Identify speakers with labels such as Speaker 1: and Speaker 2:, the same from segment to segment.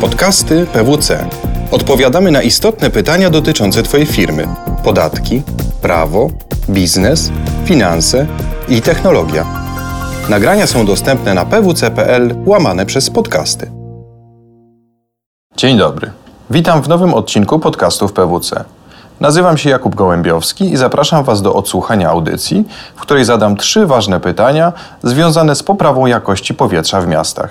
Speaker 1: Podcasty PWC. Odpowiadamy na istotne pytania dotyczące Twojej firmy: podatki, prawo, biznes, finanse i technologia. Nagrania są dostępne na pwc.pl łamane przez podcasty. Dzień dobry. Witam w nowym odcinku podcastów PWC. Nazywam się Jakub Gołębiowski i zapraszam Was do odsłuchania audycji, w której zadam trzy ważne pytania związane z poprawą jakości powietrza w miastach.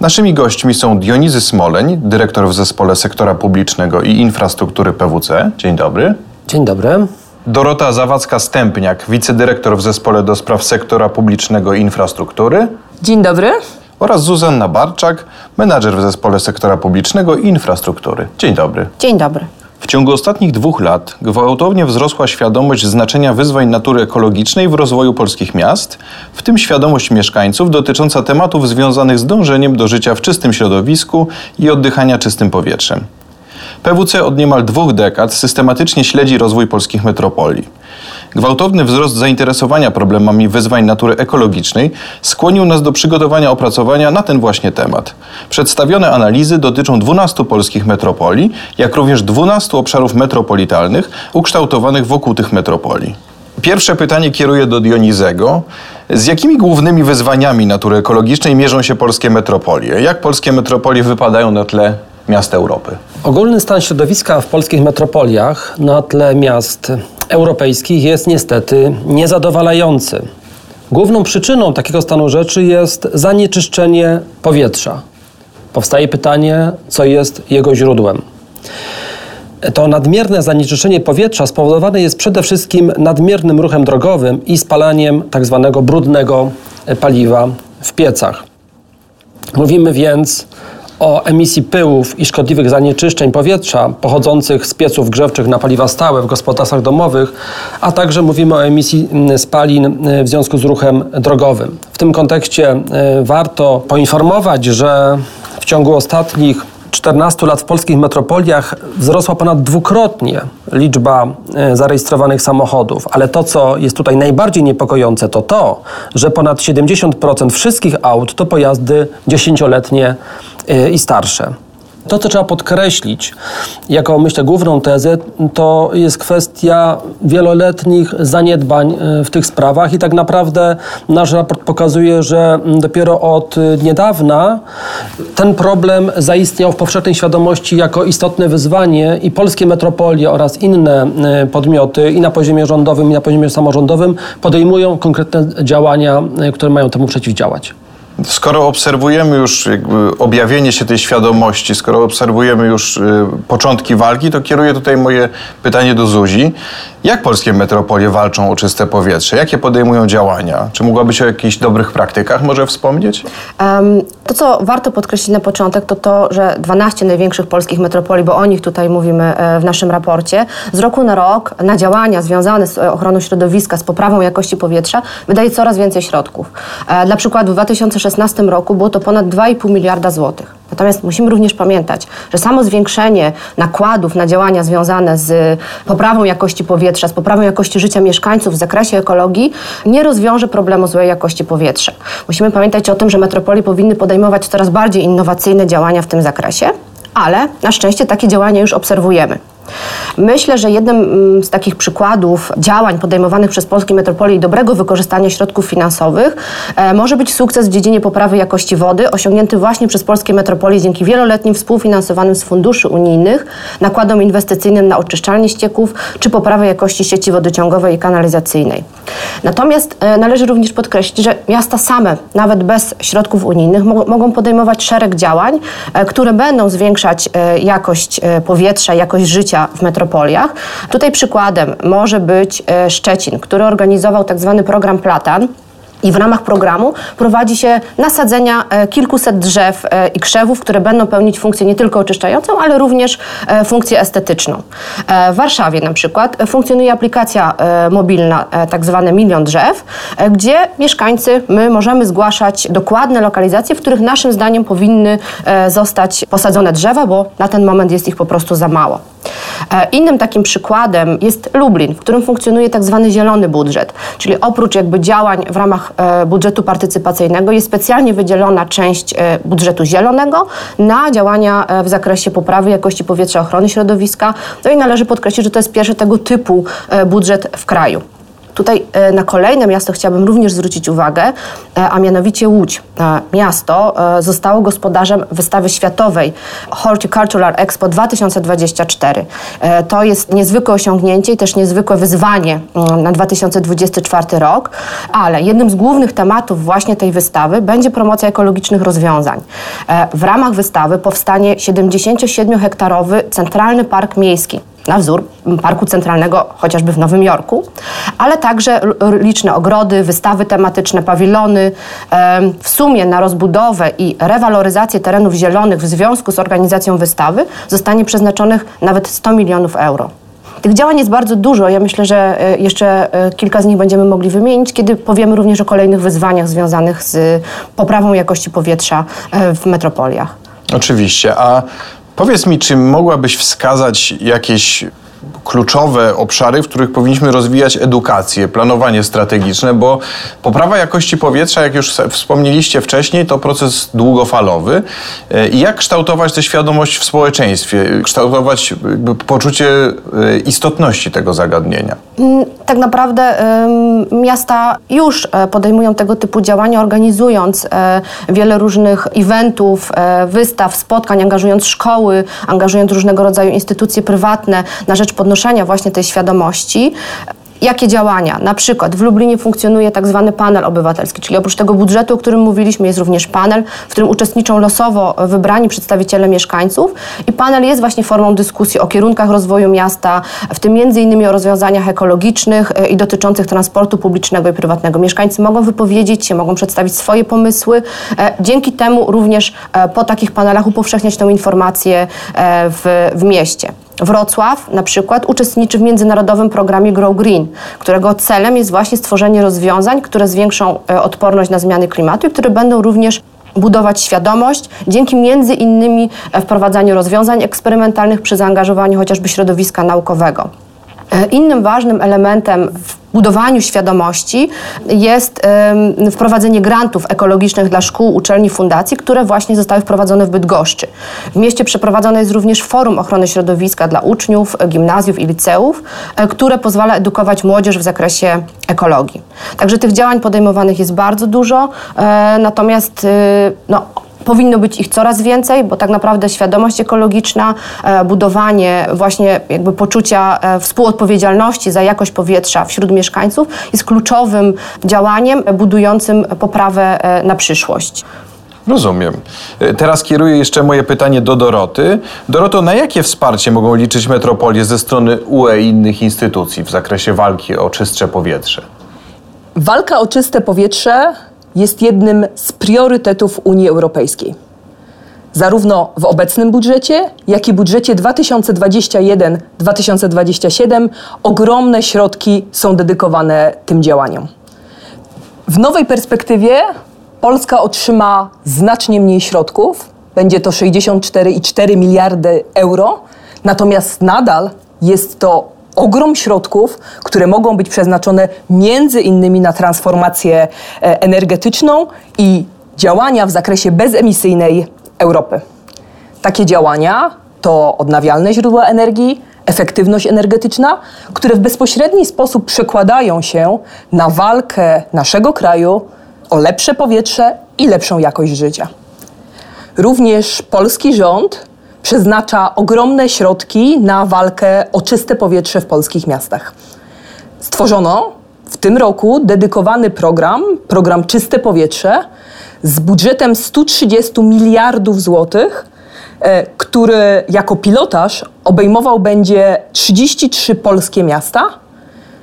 Speaker 1: Naszymi gośćmi są Dionizy Smoleń, dyrektor w zespole sektora publicznego i infrastruktury PWC. Dzień dobry.
Speaker 2: Dzień dobry.
Speaker 1: Dorota Zawadzka-Stępniak, wicedyrektor w zespole do spraw sektora publicznego i infrastruktury.
Speaker 3: Dzień dobry.
Speaker 1: Oraz Zuzanna Barczak, menadżer w zespole sektora publicznego i infrastruktury. Dzień dobry.
Speaker 3: Dzień dobry.
Speaker 1: W ciągu ostatnich dwóch lat gwałtownie wzrosła świadomość znaczenia wyzwań natury ekologicznej w rozwoju polskich miast, w tym świadomość mieszkańców dotycząca tematów związanych z dążeniem do życia w czystym środowisku i oddychania czystym powietrzem. PWC od niemal dwóch dekad systematycznie śledzi rozwój polskich metropolii. Gwałtowny wzrost zainteresowania problemami wyzwań natury ekologicznej skłonił nas do przygotowania opracowania na ten właśnie temat. Przedstawione analizy dotyczą 12 polskich metropolii, jak również 12 obszarów metropolitalnych ukształtowanych wokół tych metropolii. Pierwsze pytanie kieruję do Dionizego. Z jakimi głównymi wyzwaniami natury ekologicznej mierzą się polskie metropolie? Jak polskie metropolie wypadają na tle miast Europy?
Speaker 2: Ogólny stan środowiska w polskich metropoliach na tle miast europejskich jest niestety niezadowalający. Główną przyczyną takiego stanu rzeczy jest zanieczyszczenie powietrza. Powstaje pytanie, co jest jego źródłem. To nadmierne zanieczyszczenie powietrza spowodowane jest przede wszystkim nadmiernym ruchem drogowym i spalaniem tak zwanego brudnego paliwa w piecach. Mówimy więc o emisji pyłów i szkodliwych zanieczyszczeń powietrza pochodzących z pieców grzewczych na paliwa stałe w gospodarstwach domowych, a także mówimy o emisji mm, spalin y, w związku z ruchem drogowym. W tym kontekście y, warto poinformować, że w ciągu ostatnich 14 lat w polskich metropoliach wzrosła ponad dwukrotnie liczba e, zarejestrowanych samochodów, ale to, co jest tutaj najbardziej niepokojące, to to, że ponad 70% wszystkich aut to pojazdy dziesięcioletnie e, i starsze. To, co trzeba podkreślić jako, myślę, główną tezę, to jest kwestia wieloletnich zaniedbań e, w tych sprawach i tak naprawdę nasz raport pokazuje, że dopiero od niedawna ten problem zaistniał w powszechnej świadomości jako istotne wyzwanie i polskie metropolie oraz inne e, podmioty i na poziomie rządowym i na poziomie samorządowym podejmują konkretne działania, e, które mają temu przeciwdziałać.
Speaker 1: Skoro obserwujemy już objawienie się tej świadomości, skoro obserwujemy już y, początki walki, to kieruję tutaj moje pytanie do Zuzi. Jak polskie metropolie walczą o czyste powietrze? Jakie podejmują działania? Czy mogłabyś o jakichś dobrych praktykach może wspomnieć?
Speaker 3: Um, to, co warto podkreślić na początek, to to, że 12 największych polskich metropolii, bo o nich tutaj mówimy e, w naszym raporcie, z roku na rok na działania związane z e, ochroną środowiska, z poprawą jakości powietrza wydaje coraz więcej środków. E, dla przykładu w 2016 roku było to ponad 2,5 miliarda złotych. Natomiast musimy również pamiętać, że samo zwiększenie nakładów na działania związane z poprawą jakości powietrza, z poprawą jakości życia mieszkańców w zakresie ekologii nie rozwiąże problemu złej jakości powietrza. Musimy pamiętać o tym, że metropolie powinny podejmować coraz bardziej innowacyjne działania w tym zakresie, ale na szczęście takie działania już obserwujemy. Myślę, że jednym mm, z takich przykładów działań podejmowanych przez polskie metropolie i dobrego wykorzystania środków finansowych e, może być sukces w dziedzinie poprawy jakości wody, osiągnięty właśnie przez polskie metropolie dzięki wieloletnim współfinansowanym z funduszy unijnych nakładom inwestycyjnym na oczyszczalnie ścieków czy poprawę jakości sieci wodociągowej i kanalizacyjnej. Natomiast e, należy również podkreślić, że miasta same, nawet bez środków unijnych, mogą podejmować szereg działań, e, które będą zwiększać jakość powietrza, jakość życia życia w metropoliach. Tutaj przykładem może być e, Szczecin, który organizował tak zwany program Platan. I w ramach programu prowadzi się nasadzenia e, kilkuset drzew e, i krzewów, które będą pełnić funkcję nie tylko oczyszczającą, ale również funkcję estetyczną. W Warszawie na przykład funkcjonuje aplikacja mobilna, tak zwane Milion Drzew, gdzie mieszkańcy, my możemy zgłaszać dokładne lokalizacje, w których naszym zdaniem powinny zostać posadzone drzewa, bo na ten moment jest ich po prostu za mało. E, innym takim przykładem jest Lublin, w którym funkcjonuje tak zwany zielony budżet, czyli oprócz jakby działań w ramach e, budżetu partycypacyjnego jest specjalnie wydzielona część e, budżetu zielonego na działania w zakresie poprawy jakości powietrza, ochrony środowiska. No i należy podkreślić, że to jest pierwszy tego typu budżet w kraju. Tutaj e, na kolejne miasto chciałabym również zwrócić uwagę, e, a mianowicie Łódź. E, miasto zostało gospodarzem wystawy światowej Horticultural Expo 2024. To jest niezwykłe osiągnięcie i też niezwykłe wyzwanie mm, na 2024 rok, ale jednym z głównych tematów właśnie tej wystawy będzie promocja ekologicznych rozwiązań. W ramach wystawy powstanie 77-hektarowy centralny park miejski na wzór Parku Centralnego chociażby w Nowym Jorku, ale także liczne ogrody, wystawy tematyczne, pawilony. W sumie na rozbudowę i rewaloryzację terenów zielonych w związku z organizacją wystawy zostanie przeznaczonych nawet 100 milionów euro. Tych działań jest bardzo dużo. Ja myślę, że e, jeszcze e, kilka z nich będziemy mogli wymienić, kiedy powiemy również o kolejnych wyzwaniach związanych z poprawą jakości powietrza e, w metropoliach.
Speaker 1: Oczywiście. A Powiedz mi, czy mogłabyś wskazać jakieś kluczowe obszary, w których powinniśmy rozwijać edukację, planowanie strategiczne, bo poprawa jakości powietrza, jak już wspomnieliście wcześniej, to proces długofalowy. E, jak kształtować tę świadomość w społeczeństwie, kształtować poczucie e, istotności tego zagadnienia?
Speaker 3: Mm, tak naprawdę miasta już e, podejmują tego typu działania, organizując wiele różnych eventów, wystaw, spotkań, angażując szkoły, angażując różnego rodzaju instytucje prywatne na rzecz podnoszenia właśnie tej świadomości. Jakie działania? Na przykład w Lublinie funkcjonuje tak zwany panel obywatelski, czyli oprócz tego budżetu, o którym mówiliśmy, jest również panel, w którym uczestniczą losowo wybrani przedstawiciele mieszkańców i panel jest właśnie formą dyskusji o kierunkach rozwoju miasta, w tym między innymi o rozwiązaniach ekologicznych e, i dotyczących transportu publicznego i prywatnego. Mieszkańcy mogą wypowiedzieć się, mogą przedstawić swoje pomysły. E, dzięki temu również e, po takich panelach upowszechniać tę informację w, w mieście. Wrocław na przykład uczestniczy w międzynarodowym programie Grow Green, którego celem jest właśnie stworzenie rozwiązań, które zwiększą e, odporność na zmiany klimatu i które będą również budować świadomość dzięki między innymi e, wprowadzaniu rozwiązań eksperymentalnych przy zaangażowaniu chociażby środowiska naukowego. Innym ważnym elementem w budowaniu świadomości jest wprowadzenie grantów ekologicznych dla szkół, uczelni, fundacji, które właśnie zostały wprowadzone w Bydgoszczy. W mieście przeprowadzone jest również forum ochrony środowiska dla uczniów, gimnazjów i liceów, e, które pozwala edukować młodzież w zakresie ekologii. Także tych działań podejmowanych jest bardzo dużo, e, natomiast no, Powinno być ich coraz więcej, bo tak naprawdę świadomość ekologiczna, e, budowanie właśnie jakby poczucia e, współodpowiedzialności za jakość powietrza wśród mieszkańców jest kluczowym działaniem budującym poprawę e, na przyszłość.
Speaker 1: Rozumiem. Teraz kieruję jeszcze moje pytanie do Doroty. Doroto, na jakie wsparcie mogą liczyć metropolie ze strony UE i innych instytucji w zakresie walki o czystsze powietrze?
Speaker 4: Walka o czyste powietrze jest jednym z priorytetów Unii Europejskiej. Zarówno w obecnym budżecie, jak i budżecie 2021-2027 ogromne środki są dedykowane tym działaniom. W nowej perspektywie Polska otrzyma znacznie mniej środków, będzie to 64,4 miliardy euro, natomiast nadal jest to ogrom środków, które mogą być przeznaczone między innymi na transformację e, energetyczną i działania w zakresie bezemisyjnej Europy. Takie działania to odnawialne źródła energii, efektywność energetyczna, które w bezpośredni sposób przekładają się na walkę naszego kraju o lepsze powietrze i lepszą jakość życia. Również polski rząd przeznacza ogromne środki na walkę o czyste powietrze w polskich miastach. Stworzono w tym roku dedykowany program, program Czyste Powietrze, z budżetem 130 miliardów złotych, e, który jako pilotaż obejmował będzie 33 polskie miasta.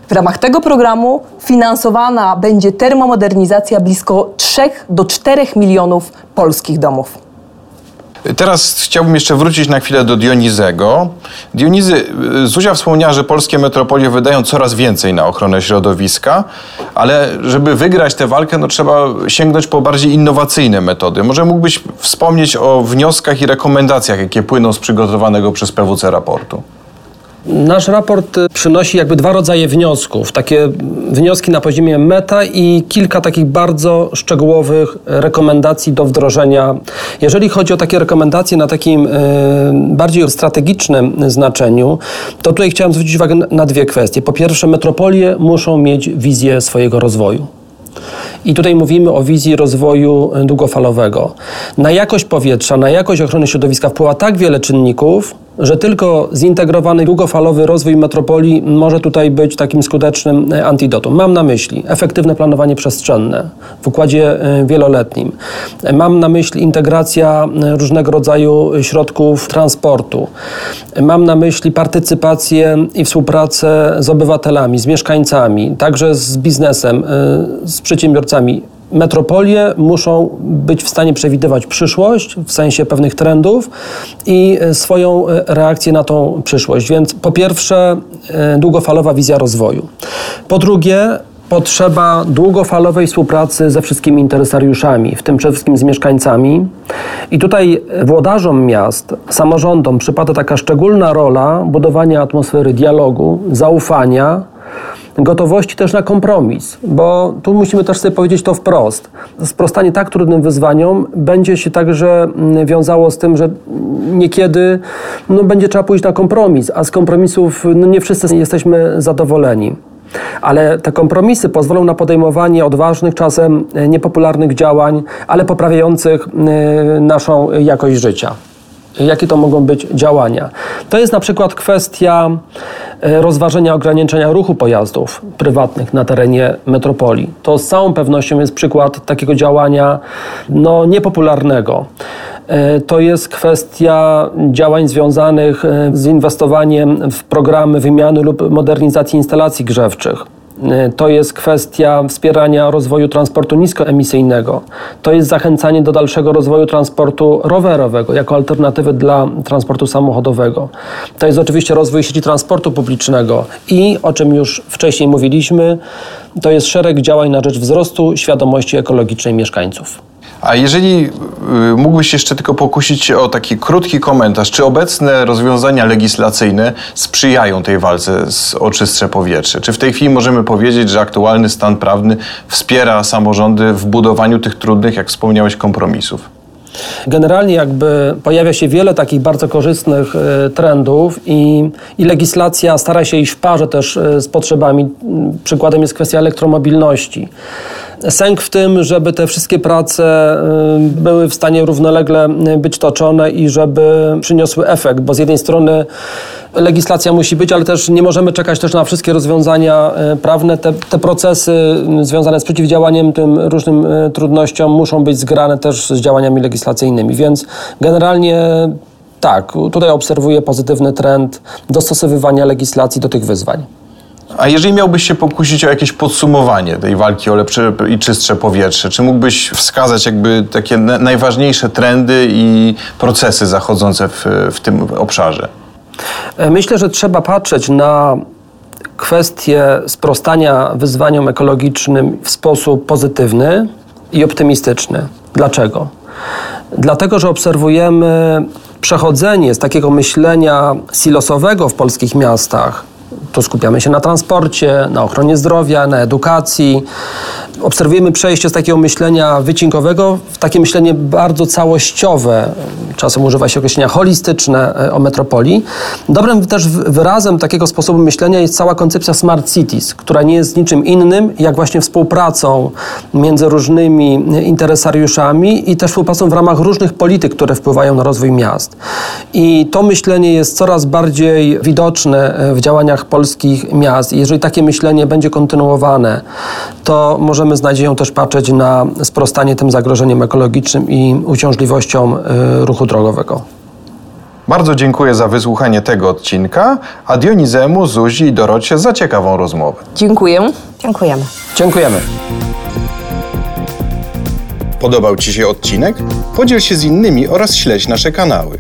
Speaker 4: W ramach tego programu finansowana będzie termomodernizacja blisko 3 do 4 milionów polskich domów.
Speaker 1: Teraz chciałbym jeszcze wrócić na chwilę do Dionizego. Dionizy, Zuzia wspomniała, że polskie metropolie wydają coraz więcej na ochronę środowiska, ale żeby wygrać tę walkę, no trzeba sięgnąć po bardziej innowacyjne metody. Może mógłbyś wspomnieć o wnioskach i rekomendacjach, jakie płyną z przygotowanego przez PWC raportu?
Speaker 2: Nasz raport przynosi jakby dwa rodzaje wniosków. Takie wnioski na poziomie meta i kilka takich bardzo szczegółowych rekomendacji do wdrożenia. Jeżeli chodzi o takie rekomendacje na takim y, bardziej strategicznym znaczeniu, to tutaj chciałem zwrócić uwagę na dwie kwestie. Po pierwsze, metropolie muszą mieć wizję swojego rozwoju. I tutaj mówimy o wizji rozwoju długofalowego. Na jakość powietrza, na jakość ochrony środowiska wpływa tak wiele czynników, że tylko zintegrowany długofalowy rozwój metropolii może tutaj być takim skutecznym e, antidotum. Mam na myśli efektywne planowanie przestrzenne w układzie e, wieloletnim. Mam na myśli integracja e, różnego rodzaju środków transportu. Mam na myśli partycypację i współpracę z obywatelami, z mieszkańcami, także z biznesem, z przedsiębiorcami metropolie muszą być w stanie przewidywać przyszłość w sensie pewnych trendów i e, swoją e, reakcję na tą przyszłość. Więc po pierwsze, e, długofalowa wizja rozwoju. Po drugie, potrzeba długofalowej współpracy ze wszystkimi interesariuszami, w tym przede wszystkim z mieszkańcami. I tutaj włodarzom miast, samorządom przypada taka szczególna rola budowania atmosfery dialogu, zaufania, gotowości też na kompromis, bo tu musimy też sobie powiedzieć to wprost. Sprostanie tak trudnym wyzwaniom będzie się także mm, wiązało z tym, że niekiedy no, będzie trzeba pójść na kompromis, a z kompromisów no, nie wszyscy jesteśmy zadowoleni. Ale te kompromisy pozwolą na podejmowanie odważnych, czasem niepopularnych działań, ale poprawiających y, naszą jakość życia jakie to mogą być działania. To jest na przykład kwestia e, rozważenia ograniczenia ruchu pojazdów prywatnych na terenie metropolii. To z całą pewnością jest przykład takiego działania no, niepopularnego. E, to jest kwestia działań związanych e, z inwestowaniem w programy wymiany lub modernizacji instalacji grzewczych. Y, to jest kwestia wspierania rozwoju transportu niskoemisyjnego. To jest zachęcanie do dalszego rozwoju transportu rowerowego jako alternatywy dla transportu samochodowego. To jest oczywiście rozwój sieci transportu publicznego i, o czym już wcześniej mówiliśmy, to jest szereg działań na rzecz wzrostu świadomości ekologicznej mieszkańców.
Speaker 1: A jeżeli y, mógłbyś jeszcze tylko pokusić się o taki krótki komentarz, czy obecne rozwiązania legislacyjne sprzyjają tej walce z, o czystsze powietrze? Czy w tej chwili możemy powiedzieć, że aktualny stan prawny wspiera samorządy w budowaniu tych trudnych, jak wspomniałeś, kompromisów?
Speaker 2: Generalnie jakby pojawia się wiele takich bardzo korzystnych y, trendów i, i legislacja stara się iść w parze też y, z potrzebami. Przykładem jest kwestia elektromobilności sęk w tym, żeby te wszystkie prace y, były w stanie równolegle y, być toczone i żeby przyniosły efekt, bo z jednej strony legislacja musi być, ale też nie możemy czekać też na wszystkie rozwiązania y, prawne. Te, te procesy związane z przeciwdziałaniem tym różnym trudnościom muszą być zgrane też z działaniami legislacyjnymi, więc generalnie tak, tutaj obserwuję pozytywny trend dostosowywania legislacji do tych wyzwań.
Speaker 1: A jeżeli miałbyś się pokusić o jakieś podsumowanie tej walki o lepsze i czystsze powietrze, czy mógłbyś wskazać jakby takie najważniejsze trendy i procesy zachodzące w, w tym obszarze?
Speaker 2: E, myślę, że trzeba patrzeć na kwestię sprostania wyzwaniom ekologicznym w sposób pozytywny i optymistyczny. Dlaczego? Dlatego, że obserwujemy przechodzenie z takiego myślenia silosowego w polskich miastach tu skupiamy się na transporcie, na ochronie zdrowia, na edukacji. Obserwujemy przejście z takiego myślenia wycinkowego w takie myślenie bardzo całościowe. Czasem używa się określenia holistyczne e, o metropolii. Dobrym też wyrazem takiego sposobu myślenia jest cała koncepcja smart cities, która nie jest niczym innym jak właśnie współpracą między różnymi interesariuszami i też współpracą w ramach różnych polityk, które wpływają na rozwój miast. I to myślenie jest coraz bardziej widoczne e, w działaniach polskich miast. Jeżeli takie myślenie będzie kontynuowane, to możemy z nadzieją też patrzeć na sprostanie tym zagrożeniem ekologicznym i uciążliwościom y, ruchu drogowego.
Speaker 1: Bardzo dziękuję za wysłuchanie tego odcinka, a Dionizemu, Zuzi i Dorocie za ciekawą rozmowę.
Speaker 4: Dziękuję.
Speaker 3: Dziękujemy.
Speaker 2: Dziękujemy.
Speaker 1: Podobał Ci się odcinek? Podziel się z innymi oraz śledź nasze kanały.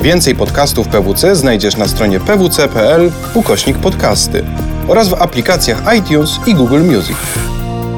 Speaker 1: Więcej podcastów PWC znajdziesz na stronie pwc.pl ukośnik podcasty oraz w aplikacjach iTunes i Google Music.